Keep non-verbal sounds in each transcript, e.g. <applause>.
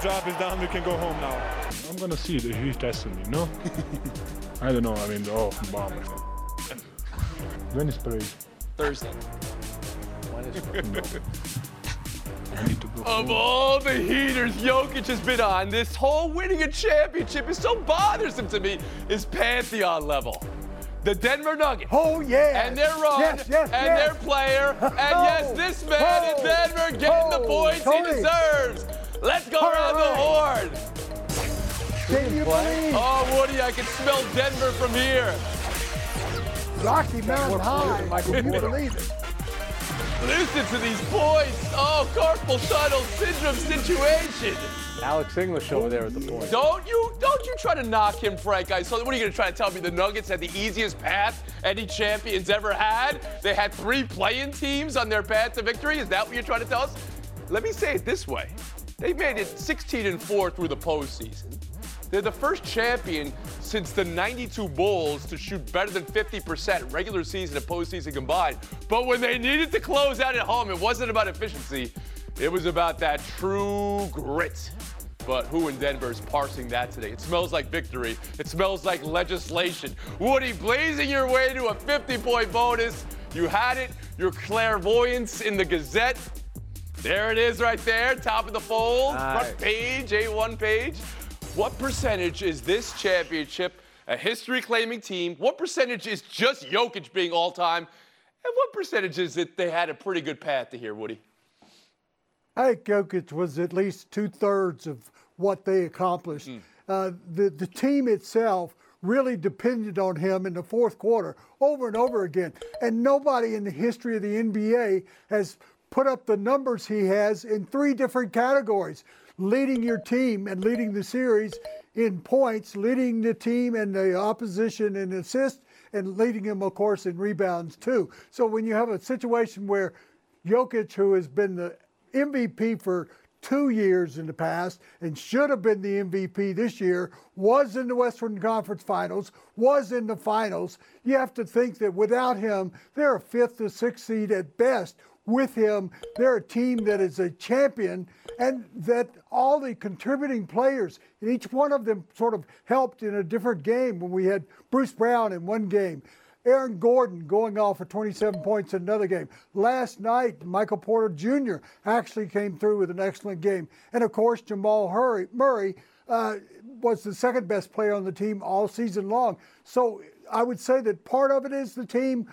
Job is done. We can go home now. I'm gonna see the he's testing me, no? I don't know. I mean, oh, bomb. When is parade? Thursday. <laughs> I need to go. Of home. all the heaters Jokic has been on, this whole winning a championship is so bothersome to me is pantheon level. The Denver Nuggets. Oh yeah. And their run, Yes, yes, and yes. their player, and <laughs> oh. yes, this man Oh, in Denver getting the oh, points Tony. he deserves. Let's go All around the horn. Can you believe Oh, Woody, I can smell Denver from here. Rocky Mountain High? Can you believe it? Listen to these boys. Oh, carpal tunnel syndrome situation. Alex English over there at the point. Don't you don't you try to knock him, Frank. I so what are you gonna try to tell me the Nuggets had the easiest path any champions ever had? They had three playing teams on their path to victory. Is that what you're trying to tell us? Let me say it this way. They made it 16 and 4 through the postseason. They're the first champion since the 92 Bulls to shoot better than 50% regular season and postseason combined. But when they needed to close out at home, it wasn't about efficiency. It was about that true grit. But who in Denver is parsing that today? It smells like victory. It smells like legislation. Woody blazing your way to a 50 point bonus. You had it, your clairvoyance in the Gazette. There it is right there, top of the fold, Nice. front page, A1 page. What percentage is this championship a history claiming team? What percentage is just Jokic being all time? And what percentage is it they had a pretty good path to here, Woody? I think Jokic was at least two thirds of what they accomplished. Uh, the the team itself really depended on him in the fourth quarter over and over again, and nobody in the history of the NBA has put up the numbers he has in three different categories: leading your team and leading the series in points, leading the team and the opposition in assists, and leading him, of course, in rebounds too. So when you have a situation where Jokic, who has been the MVP for two years in the past and should have been the MVP this year, was in the Western Conference Finals, was in the finals. You have to think that without him, they're a fifth or sixth seed at best. With him, they're a team that is a champion and that all the contributing players, and each one of them sort of helped in a different game when we had Bruce Brown in one game. Aaron Gordon going off for 27 points in another game. Last night, Michael Porter Jr. actually came through with an excellent game. And of course, Jamal Murray uh, was the second best player on the team all season long. So I would say that part of it is the team,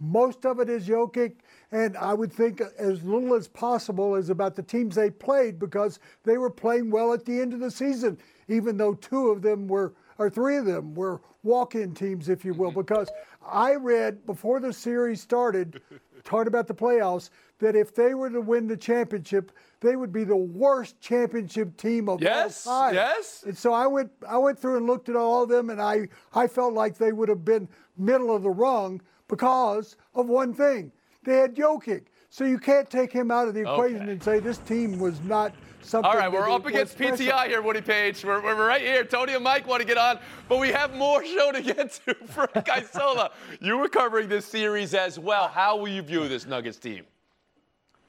most of it is Jokic, and I would think as little as possible is about the teams they played because they were playing well at the end of the season, even though two of them were, or three of them were walk-in teams, if you will, mm-hmm. because I read before the series started, <laughs> talking about the playoffs, that if they were to win the championship, they would be the worst championship team of Yes, all time. yes. And so I went, I went through and looked at all of them, and I, I felt like they would have been middle of the rung because of one thing: they had Jokic. So you can't take him out of the equation Okay. and say this team was not something. All right, that we're up against was special. PTI here, Woody Paige. We're, we're right here. Tony and Mike want to get on, but we have more <laughs> show to get to. <laughs> Frank Isola, you were covering this series as well. How will you view this Nuggets team?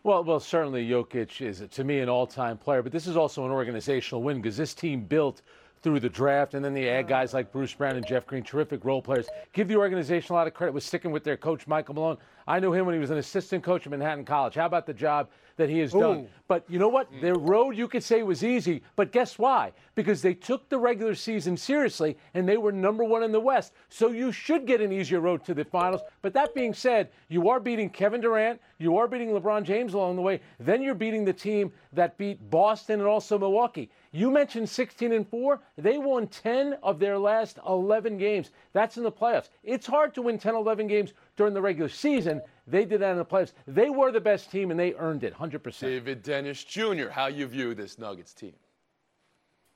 Well, well, certainly Jokic is, to me, an all-time player, but this is also an organizational win because this team built through the draft, and then they add guys like Bruce Brown and Jeff Green, terrific role players. Give the organization a lot of credit with sticking with their coach, Michael Malone. I knew him when he was an assistant coach at Manhattan College. How about the job that he has done? But you know what? Their road, you could say, was easy. But guess why? Because they took the regular season seriously, and they were number one in the West. So you should get an easier road to the finals. But that being said, you are beating Kevin Durant, you are beating LeBron James along the way. Then you're beating the team that beat Boston and also Milwaukee. You mentioned 16 and 4. They won 10 of their last 11 games. That's in the playoffs. It's hard to win 10, 11 games during the regular season. They did that in the playoffs. They were the best team, and they earned it 100%. David Dennis Jr., how you view this Nuggets team?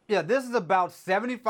Yeah, this is about 75%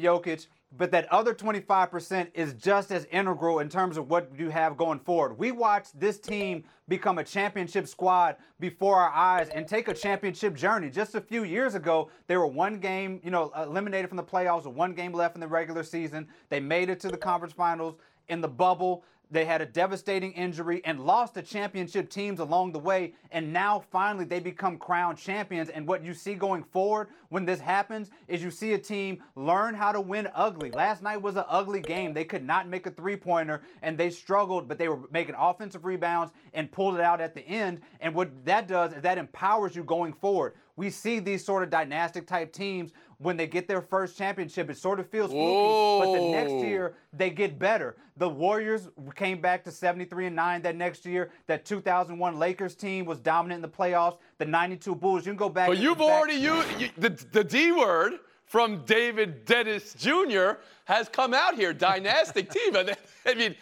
Jokic, but that other 25% is just as integral in terms of what you have going forward. We watched this team become a championship squad before our eyes and take a championship journey. Just a few years ago, they were one game, you know, eliminated from the playoffs, with one game left in the regular season. They made it to the conference finals in the bubble. They had a devastating injury and lost to championship teams along the way. And now finally they become crowned champions. And what you see going forward when this happens is you see a team learn how to win ugly. Last night was an ugly game. They could not make a three pointer and they struggled, but they were making offensive rebounds and pulled it out at the end. And what that does is that empowers you going forward. We see these sort of dynastic type teams when they get their first championship. It sort of feels spooky, but the next year they get better. The Warriors came back to 73 and 9 that next year. That 2001 Lakers team was dominant in the playoffs. The 92 Bulls. You can go back. But you've already used you, the the D word from David Dennis Jr. has come out here. Dynastic <laughs> team. I mean.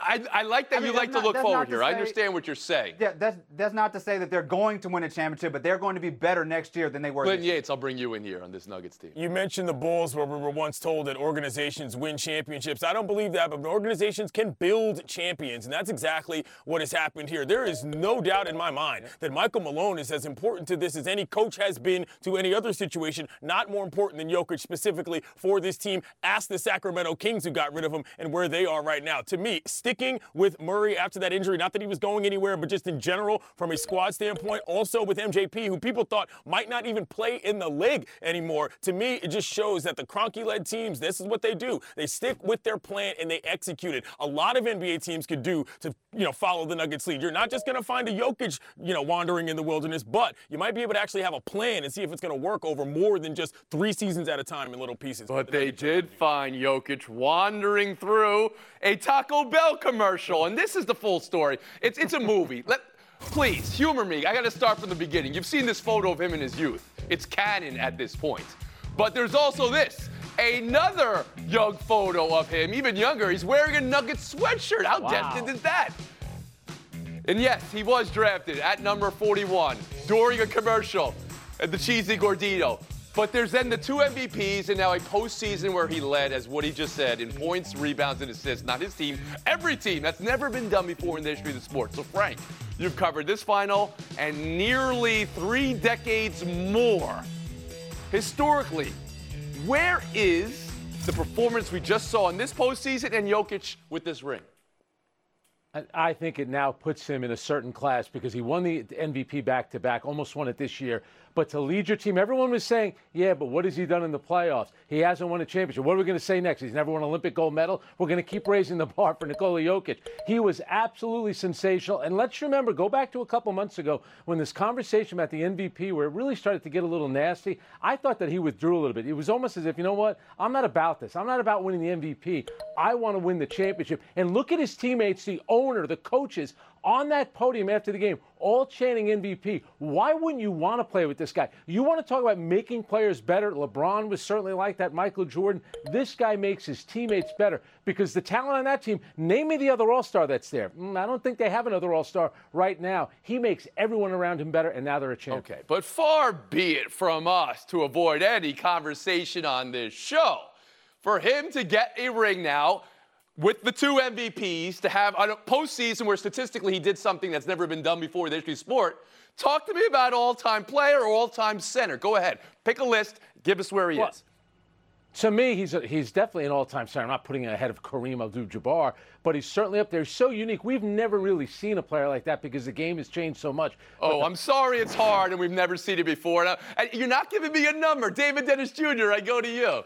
I, I, like that I mean, you like not, to look forward to here. Say, I understand what you're saying. Yeah, that's that's not to say that they're going to win a championship, but they're going to be better next year than they were. Clinton Yates, I'll bring you in here on this Nuggets team. You mentioned the Bulls, where we were once told that organizations win championships. I don't believe that, but organizations can build champions, and that's exactly what has happened here. There is no doubt in my mind that Michael Malone is as important to this as any coach has been to any other situation. Not more important than Jokic specifically for this team. Ask the Sacramento Kings who got rid of him and where they are right now. To me, sticking with Murray after that injury. Not that he was going anywhere, but just in general from a squad standpoint. Also with MPJ, who people thought might not even play in the league anymore. To me, it just shows that the Kroenke-led teams, this is what they do. They stick with their plan and they execute it. A lot of NBA teams could do to, you know, follow the Nuggets lead. You're not just going to find a Jokic, you know, wandering in the wilderness, but you might be able to actually have a plan and see if it's going to work over more than just three seasons at a time in little pieces. But they did find Jokic wandering through a Taco Bell commercial, and this is the full story. It's it's a movie. Let please humor me. I got to start from the beginning. You've seen this photo of him in his youth. It's canon at this point. But there's also this. Another young photo of him, even younger. He's wearing a Nuggets sweatshirt. How wow. destined is that? And yes, he was drafted at number 41 during a commercial at the Cheesy Gordita. But there's then the two MVPs and now a postseason where he led, as Woody just said, in points, rebounds, and assists. Not his team, every team. That's never been done before in the history of the sport. So, Frank, you've covered this final and nearly three decades more. Historically, where is the performance we just saw in this postseason and Jokic with this ring? I think it now puts him in a certain class because he won the MVP back to back, almost won it this year. But to lead your team, everyone was saying, yeah, but what has he done in the playoffs? He hasn't won a championship. What are we going to say next? He's never won an Olympic gold medal. We're going to keep raising the bar for Nikola Jokic. He was absolutely sensational. And let's remember, go back to a couple months ago when this conversation about the MVP, where it really started to get a little nasty. I thought that he withdrew a little bit. It was almost as if, you know what? I'm not about this. I'm not about winning the MVP. I want to win the championship. And look at his teammates, the owner, the coaches on that podium after the game, all chanting MVP. Why wouldn't you want to play with this guy? You want to talk about making players better? LeBron was certainly like that. Michael Jordan. This guy makes his teammates better because the talent on that team, name me the other All Star that's there. Mm, I don't think they have another All Star right now. He makes everyone around him better, and now they're a champion. Okay, but far be it from us to avoid any conversation on this show. For him to get a ring now, with the two MVPs to have a postseason where statistically he did something that's never been done before in the history of sport. Talk to me about all-time player or all-time center. Go ahead, pick a list. Give us where he well, is. To me, he's a, he's definitely an all-time center. I'm not putting him ahead of Kareem Abdul-Jabbar, but he's certainly up there. He's so unique. We've never really seen a player like that because the game has changed so much. Oh, the- I'm sorry, it's hard, and we've never seen it before. And you're not giving me a number, David Dennis Jr. I go to you.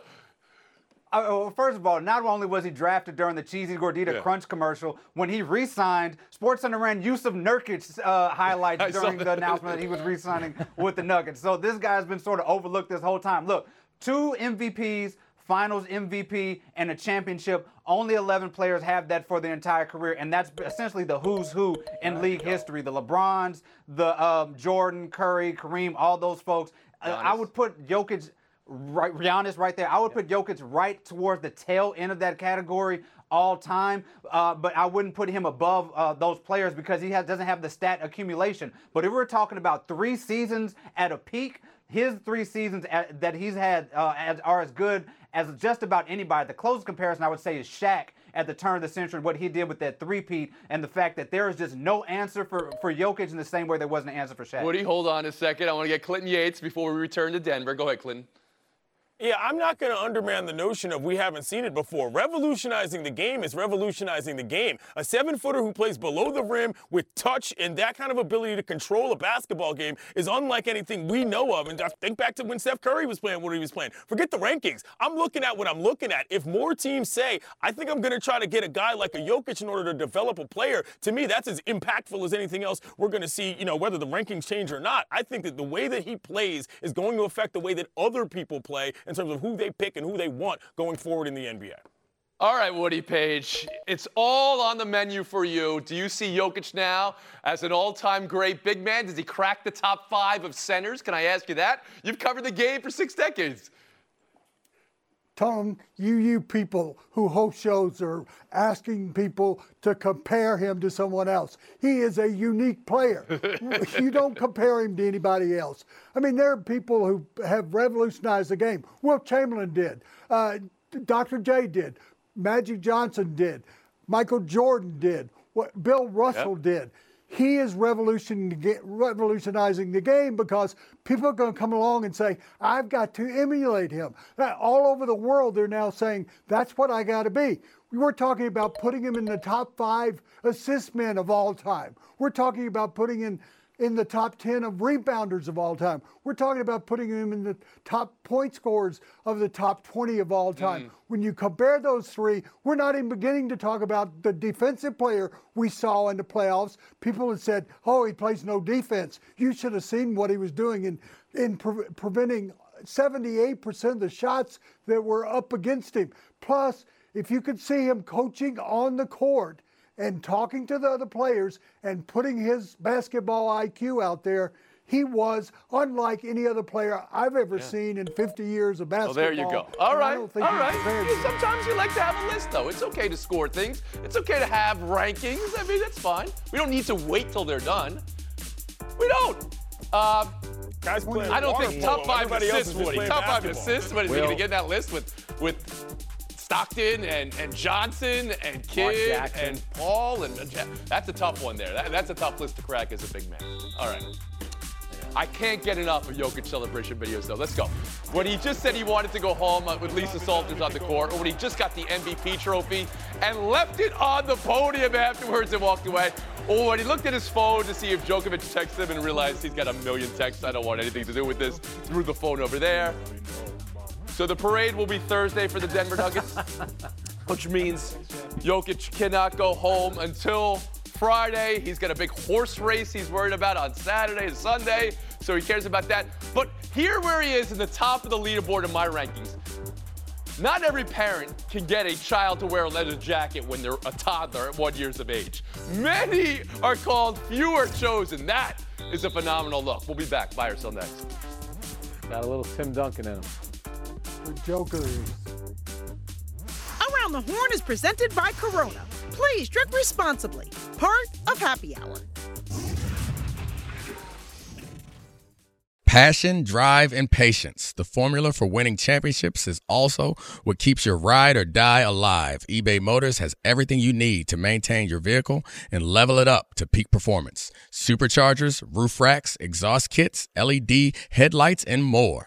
Uh, first of all, not only was he drafted during the Cheesy Gordita yeah. Crunch commercial, when he re-signed, SportsCenter ran Jusuf Nurkic's uh, highlights <laughs> during the announcement that he was re-signing with the Nuggets. So this guy's been sort of overlooked this whole time. Look, two MVPs, Finals MVP, and a championship. Only 11 players have that for their entire career, and that's essentially the who's who in league history. The LeBrons, the um, Jordan, Curry, Kareem, all those folks. Uh, I would put Jokic right, Giannis right there. I would put Jokic right towards the tail end of that category all time, uh, but I wouldn't put him above uh, those players because he has, doesn't have the stat accumulation. But if we're talking about three seasons at a peak, his three seasons at, that he's had uh, as, are as good as just about anybody. The closest comparison I would say is Shaq at the turn of the century, what he did with that three-peat, and the fact that there is just no answer for, for Jokic in the same way there wasn't an answer for Shaq. Woody, hold on a second. I want to get Clinton Yates before we return to Denver. Go ahead, Clinton. Yeah, I'm not going to undermine the notion of we haven't seen it before. Revolutionizing the game is revolutionizing the game. A seven footer who plays below the rim with touch and that kind of ability to control a basketball game is unlike anything we know of. And I think back to when Steph Curry was playing what he was playing. Forget the rankings. I'm looking at what I'm looking at. If more teams say, I think I'm going to try to get a guy like a Jokic in order to develop a player, to me, that's as impactful as anything else we're going to see, you know, whether the rankings change or not. I think that the way that he plays is going to affect the way that other people play in terms of who they pick and who they want going forward in the NBA. All right, Woody Paige, it's all on the menu for you. Do you see Jokic now as an all-time great big man? Does he crack the top five of centers? Can I ask you that? You've covered the game for six decades. Tom, you you people who host shows are asking people to compare him to someone else. He is a unique player. <laughs> you don't compare him to anybody else. I mean, there are people who have revolutionized the game. Wilt Chamberlain did. Uh, Dr. J did. Magic Johnson did. Michael Jordan did. What Bill Russell yep. did he is revolutionizing the game because people are going to come along and say, I've got to emulate him. All over the world, they're now saying, that's what I got to be. We're talking about putting him in the top five assist men of all time. We're talking about putting in in the top 10 of rebounders of all time. We're talking about putting him in the top point scorers of the top 20 of all time. Mm. When you compare those three, we're not even beginning to talk about the defensive player we saw in the playoffs. People have said, oh, he plays no defense. You should have seen what he was doing in, in pre- preventing 78% of the shots that were up against him. Plus, if you could see him coaching on the court, and talking to the other players and putting his basketball IQ out there, he was unlike any other player I've ever yeah. seen in 50 years of basketball. Well, there you go. All right, all right. Sometimes you like to have a list, though. It's okay to score things. It's okay to have rankings. I mean, that's fine. We don't need to wait till they're done. We don't. Uh, Guys playing I don't think top five assists, Woody. Top five assists. What is well, he going to get that list with with Stockton and, and Johnson and Kidd and Paul and that's a tough one there. That, that's a tough list to crack as a big man. All right. I can't get enough of Jokic celebration videos, though. Let's go. When he just said he wanted to go home uh, with Lisa Salters on the court, or when he just got the MVP trophy and left it on the podium afterwards and walked away, or when he looked at his phone to see if Djokovic texted him and realized he's got a million texts, I don't want anything to do with this, threw the phone over there. So the parade will be Thursday for the Denver Nuggets, <laughs> which means Jokic cannot go home until Friday. He's got a big horse race he's worried about on Saturday and Sunday, so he cares about that. But here where he is in the top of the leaderboard in my rankings. Not every parent can get a child to wear a leather jacket when they're a toddler at one years of age. Many are called, few are chosen. That is a phenomenal look. We'll be back. Buy or sell next. Got a little Tim Duncan in him the Jokers. Around the Horn is presented by Corona. Please drink responsibly. Part of Happy Hour. Passion, drive, and patience. The formula for winning championships is also what keeps your ride or die alive. eBay Motors has everything you need to maintain your vehicle and level it up to peak performance. Superchargers, roof racks, exhaust kits, LED headlights, and more.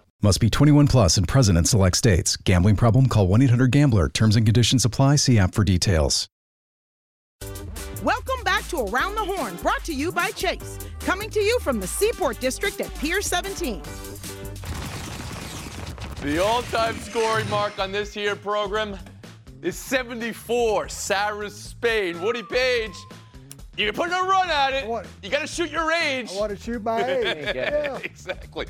Must be 21 plus and present in select states. Gambling problem? Call 1 800 Gambler. Terms and conditions apply. See app for details. Welcome back to Around the Horn, brought to you by Chase. Coming to you from the Seaport District at Pier 17. The all-time scoring mark on this here program is 74. Sarah Spain. Woody Paige. You're putting a run at it. You got to shoot your range. I want to shoot my <laughs> age. yeah. exactly.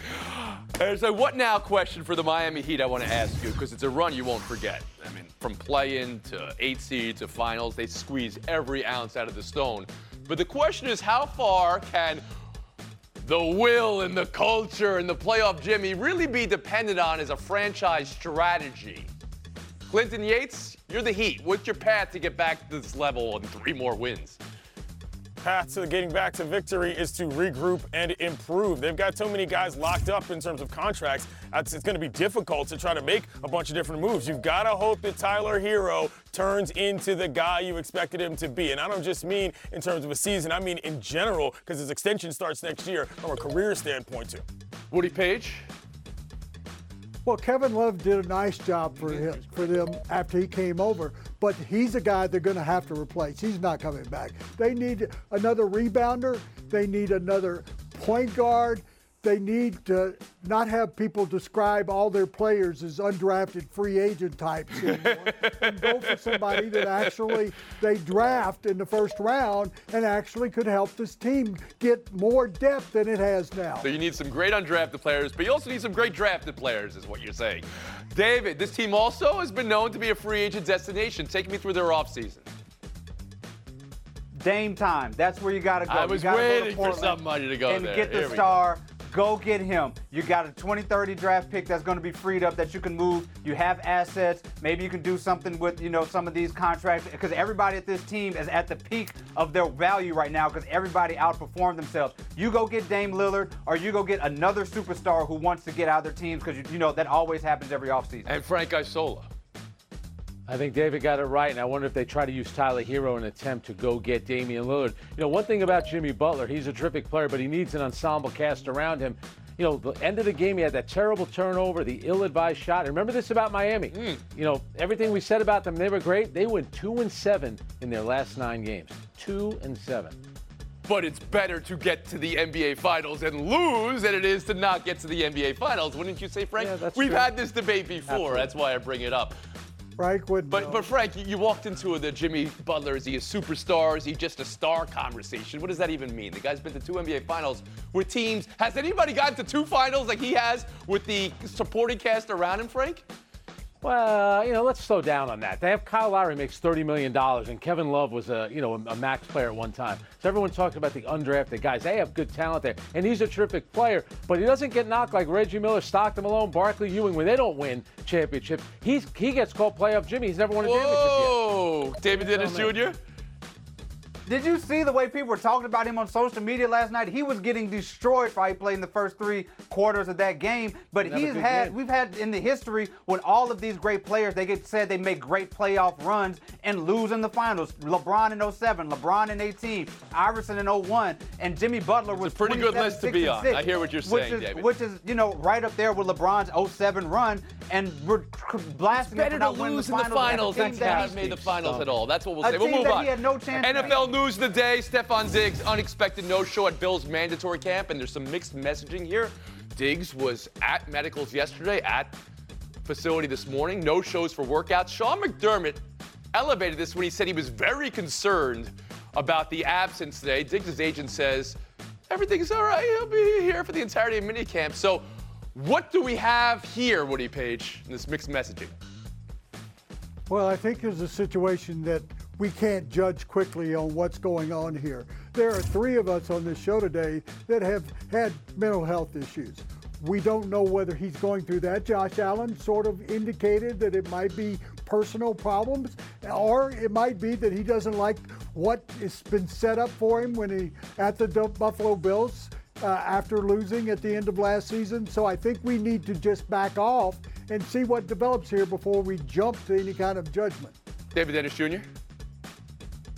There's a what now question for the Miami Heat I want to ask you because it's a run you won't forget. I mean, from play-in to eight seed to finals, they squeeze every ounce out of the stone. But the question is, how far can the will and the culture and the playoff Jimmy really be dependent on as a franchise strategy? Clinton Yates, you're the Heat. What's your path to get back to this level and three more wins? Path to getting back to victory is to regroup and improve. They've got so many guys locked up in terms of contracts. It's, it's going to be difficult to try to make a bunch of different moves. You've got to hope that Tyler Herro turns into the guy you expected him to be. And I don't just mean in terms of a season, I mean in general, because his extension starts next year from a career standpoint, too. Woody Paige? Well, Kevin Love did a nice job for him for them after he came over, but he's a guy they're going to have to replace. He's not coming back. They need another rebounder. They need another point guard. They need to not have people describe all their players as undrafted free agent types anymore, <laughs> and go for somebody that actually they draft in the first round and actually could help this team get more depth than it has now. So you need some great undrafted players, but you also need some great drafted players, is what you're saying. David, this team also has been known to be a free agent destination. Take me through their offseason. Dame time. That's where you got to go. I was you gotta go to waiting for Portland somebody to go and there. get the we star. Go get him. You got a 2030 draft pick that's going to be freed up that you can move. You have assets. Maybe you can do something with, you know, some of these contracts because everybody at this team is at the peak of their value right now because everybody outperformed themselves. You go get Dame Lillard or you go get another superstar who wants to get out of their teams because, you, you know, that always happens every offseason. And Frank Isola. I think David got it right, and I wonder if they try to use Tyler Herro in an attempt to go get Damian Lillard. You know, one thing about Jimmy Butler, he's a terrific player, but he needs an ensemble cast around him. You know, the end of the game, he had that terrible turnover, the ill-advised shot. And remember this about Miami. Mm. You know, everything we said about them, they were great. They went two and seven in their last nine games. Two and seven. But it's better to get to the NBA Finals and lose than it is to not get to the NBA Finals. Wouldn't you say, Frank? Yeah, We've true. had this debate before. Absolutely. That's why I bring it up. Frank would. But but Frank, you, you walked into the Jimmy Butler. Is he a superstar? Is he just a star conversation? What does that even mean? The guy's been to two NBA Finals with teams. Has anybody gotten to two finals like he has with the supporting cast around him, Frank? Well, you know, let's slow down on that. They have Kyle Lowry makes $30 million, and Kevin Love was a, you know, a max player at one time. So everyone talks about the undrafted guys. They have good talent there, and he's a terrific player, but he doesn't get knocked like Reggie Miller, Stockton Malone, Barkley, Ewing when they don't win championships. He's he gets called playoff Jimmy. He's never won a championship Whoa, David Dennis Jr. Did you see the way people were talking about him on social media last night? He was getting destroyed for how he played in the first three quarters of that game. But Another he's had, game. we've had in the history when all of these great players, they get said they make great playoff runs and lose in the finals. LeBron in 07, LeBron in 18, Iverson in 01, and Jimmy Butler was a pretty good list to be on. 6, I hear what you're which saying, is, David. Which is, you know, right up there with LeBron's 07 run, and we're blasting him Better for to not lose the in the finals. than to that he- made the finals at all. That's what we'll say. We'll move on. he had no chance NFL news of the day: Stefon Diggs unexpected no-show at Bills mandatory camp, and there's some mixed messaging here. Diggs was at medicals yesterday at facility this morning. No shows for workouts. Sean McDermott elevated this when he said he was very concerned about the absence today. Diggs' agent says everything's all right. He'll be here for the entirety of minicamp. So, what do we have here, Woody Paige, in this mixed messaging? Well, I think there's a situation that we can't judge quickly on what's going on here. There are three of us on this show today that have had mental health issues. we don't know whether he's going through that. Josh Allen sort of indicated that it might be personal problems, or it might be that he doesn't like what has been set up for him when he at the Buffalo Bills uh, after losing at the end of last season. So I think we need to just back off and see what develops here before we jump to any kind of judgment. David Dennis Jr.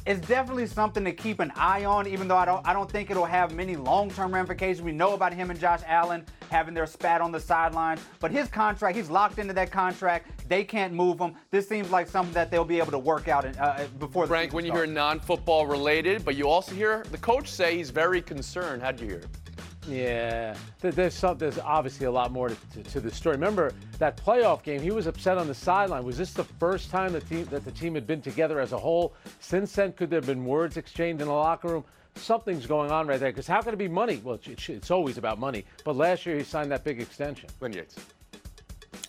It's definitely something to keep an eye on, even though I don't I don't think it'll have many long-term ramifications. We know about him and Josh Allen having their spat on the sidelines, but his contract, he's locked into that contract. They can't move him. This seems like something that they'll be able to work out in, uh, before. Frank, when you hear non-football related, but you also hear the coach say he's very concerned. How'd you hear it? Yeah, there's some, there's obviously a lot more to, to, to, the story. Remember that playoff game? He was upset on the sideline. Was this the first time the team that the team had been together as a whole? Since then, could there have been words exchanged in the locker room? Something's going on right there. Because how could it be money? Well, it's, it's always about money. But last year he signed that big extension. Glenn Yates.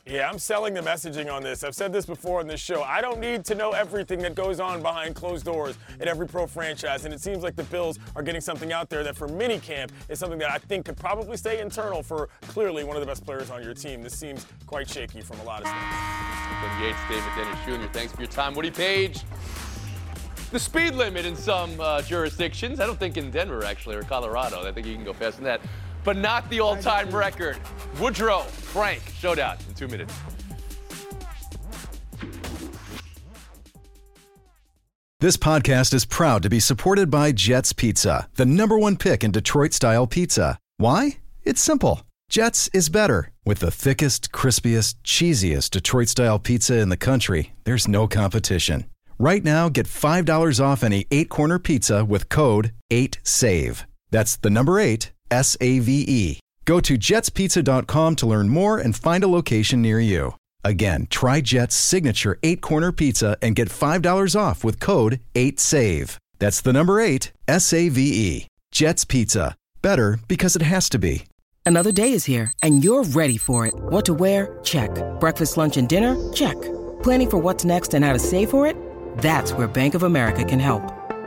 Yeah, I'm selling the messaging on this. I've said this before on this show. I don't need to know everything that goes on behind closed doors at every pro franchise. And it seems like the Bills are getting something out there that for minicamp is something that I think could probably stay internal for clearly one of the best players on your team. This seems quite shaky from a lot of stuff. Ben Yates, David Dennis Jr., thanks for your time. Woody Paige The speed limit in some uh, jurisdictions. I don't think in Denver, actually, or Colorado. I think you can go faster than that but not the all time record. Woodrow, Frank, showdown in two minutes. This podcast is proud to be supported by Jets Pizza, the number one pick in Detroit style pizza. Why? It's simple. Jets is better. With the thickest, crispiest, cheesiest Detroit style pizza in the country, there's no competition. Right now, get $5 off any eight corner pizza with code 8SAVE. That's the number eight S A V E. Go to jetspizza.com to learn more and find a location near you. Again, try Jet's signature eight corner pizza and get $5 off with code 8SAVE. That's the number eight, S A V E. Jet's Pizza. Better because it has to be. Another day is here and you're ready for it. What to wear? Check. Breakfast, lunch, and dinner? Check. Planning for what's next and how to save for it? That's where Bank of America can help.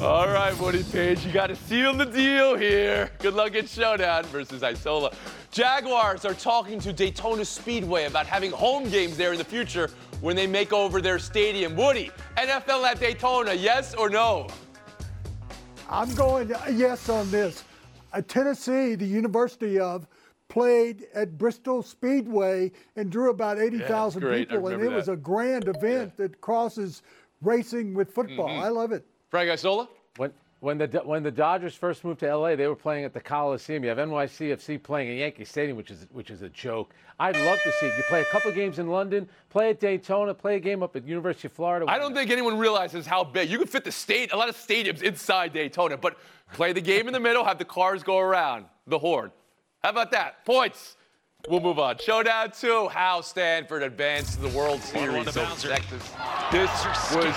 All right, Woody Paige, you got to seal the deal here. Good luck at Showdown versus Isola. Jaguars are talking to Daytona Speedway about having home games there in the future when they make over their stadium. Woody, NFL at Daytona, yes or no? I'm going yes on this. Uh, Tennessee, the University of, played at Bristol Speedway and drew about 80,000 yeah, people, and it that. was a grand event yeah. that crosses racing with football. Mm-hmm. I love it. Frank Isola? When, when, the, when the Dodgers first moved to LA, they were playing at the Coliseum. You have NYCFC playing at Yankee Stadium, which is, which is a joke. I'd love to see it. You play a couple games in London, play at Daytona, play a game up at University of Florida. I don't think anyone realizes how big. You can fit the state, a lot of stadiums inside Daytona, but play the game in the middle, have the cars go around the horn. How about that? Points. We'll move on. Showdown two. How Stanford advanced to the World Series over Texas. This was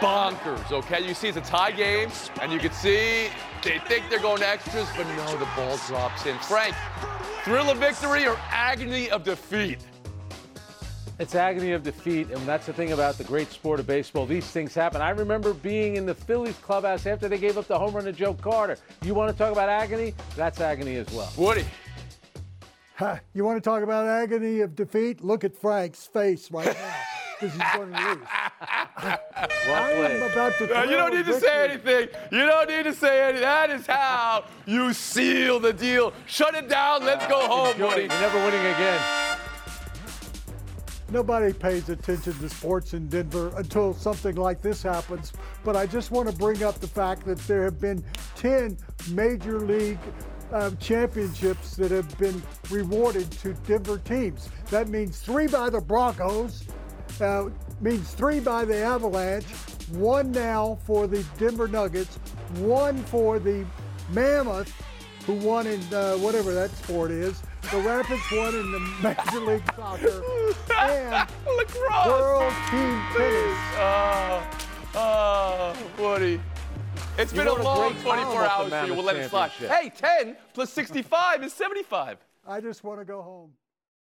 bonkers. Okay, you see it's a tie game, and you can see they think they're going to extras, but no, the ball drops in. Frank, thrill of victory or agony of defeat? It's agony of defeat, and that's the thing about the great sport of baseball. These things happen. I remember being in the Phillies clubhouse after they gave up the home run to Joe Carter. You want to talk about agony? That's agony as well. Woody. You want to talk about agony of defeat? Look at Frank's face right now. Because he's going to lose. <laughs> I am about to no, you don't need to say anything. You don't need to say anything. That is how you seal the deal. Shut it down. Let's go home, Woody. You're never winning again. Nobody pays attention to sports in Denver until something like this happens. But I just want to bring up the fact that there have been 10 major league uh, championships that have been rewarded to Denver teams. That means three by the Broncos, uh, means three by the Avalanche, one now for the Denver Nuggets, one for the Mammoth, who won in uh, whatever that sport is, the Rapids won in the <laughs> Major League Soccer and <laughs> Lacrosse. World Team Tennis. Oh, oh, Woody. It's You been a wrote a long 24 column about the hours for you. We'll let it slide. Hey, 10 plus 65 is 75. I just want to go home.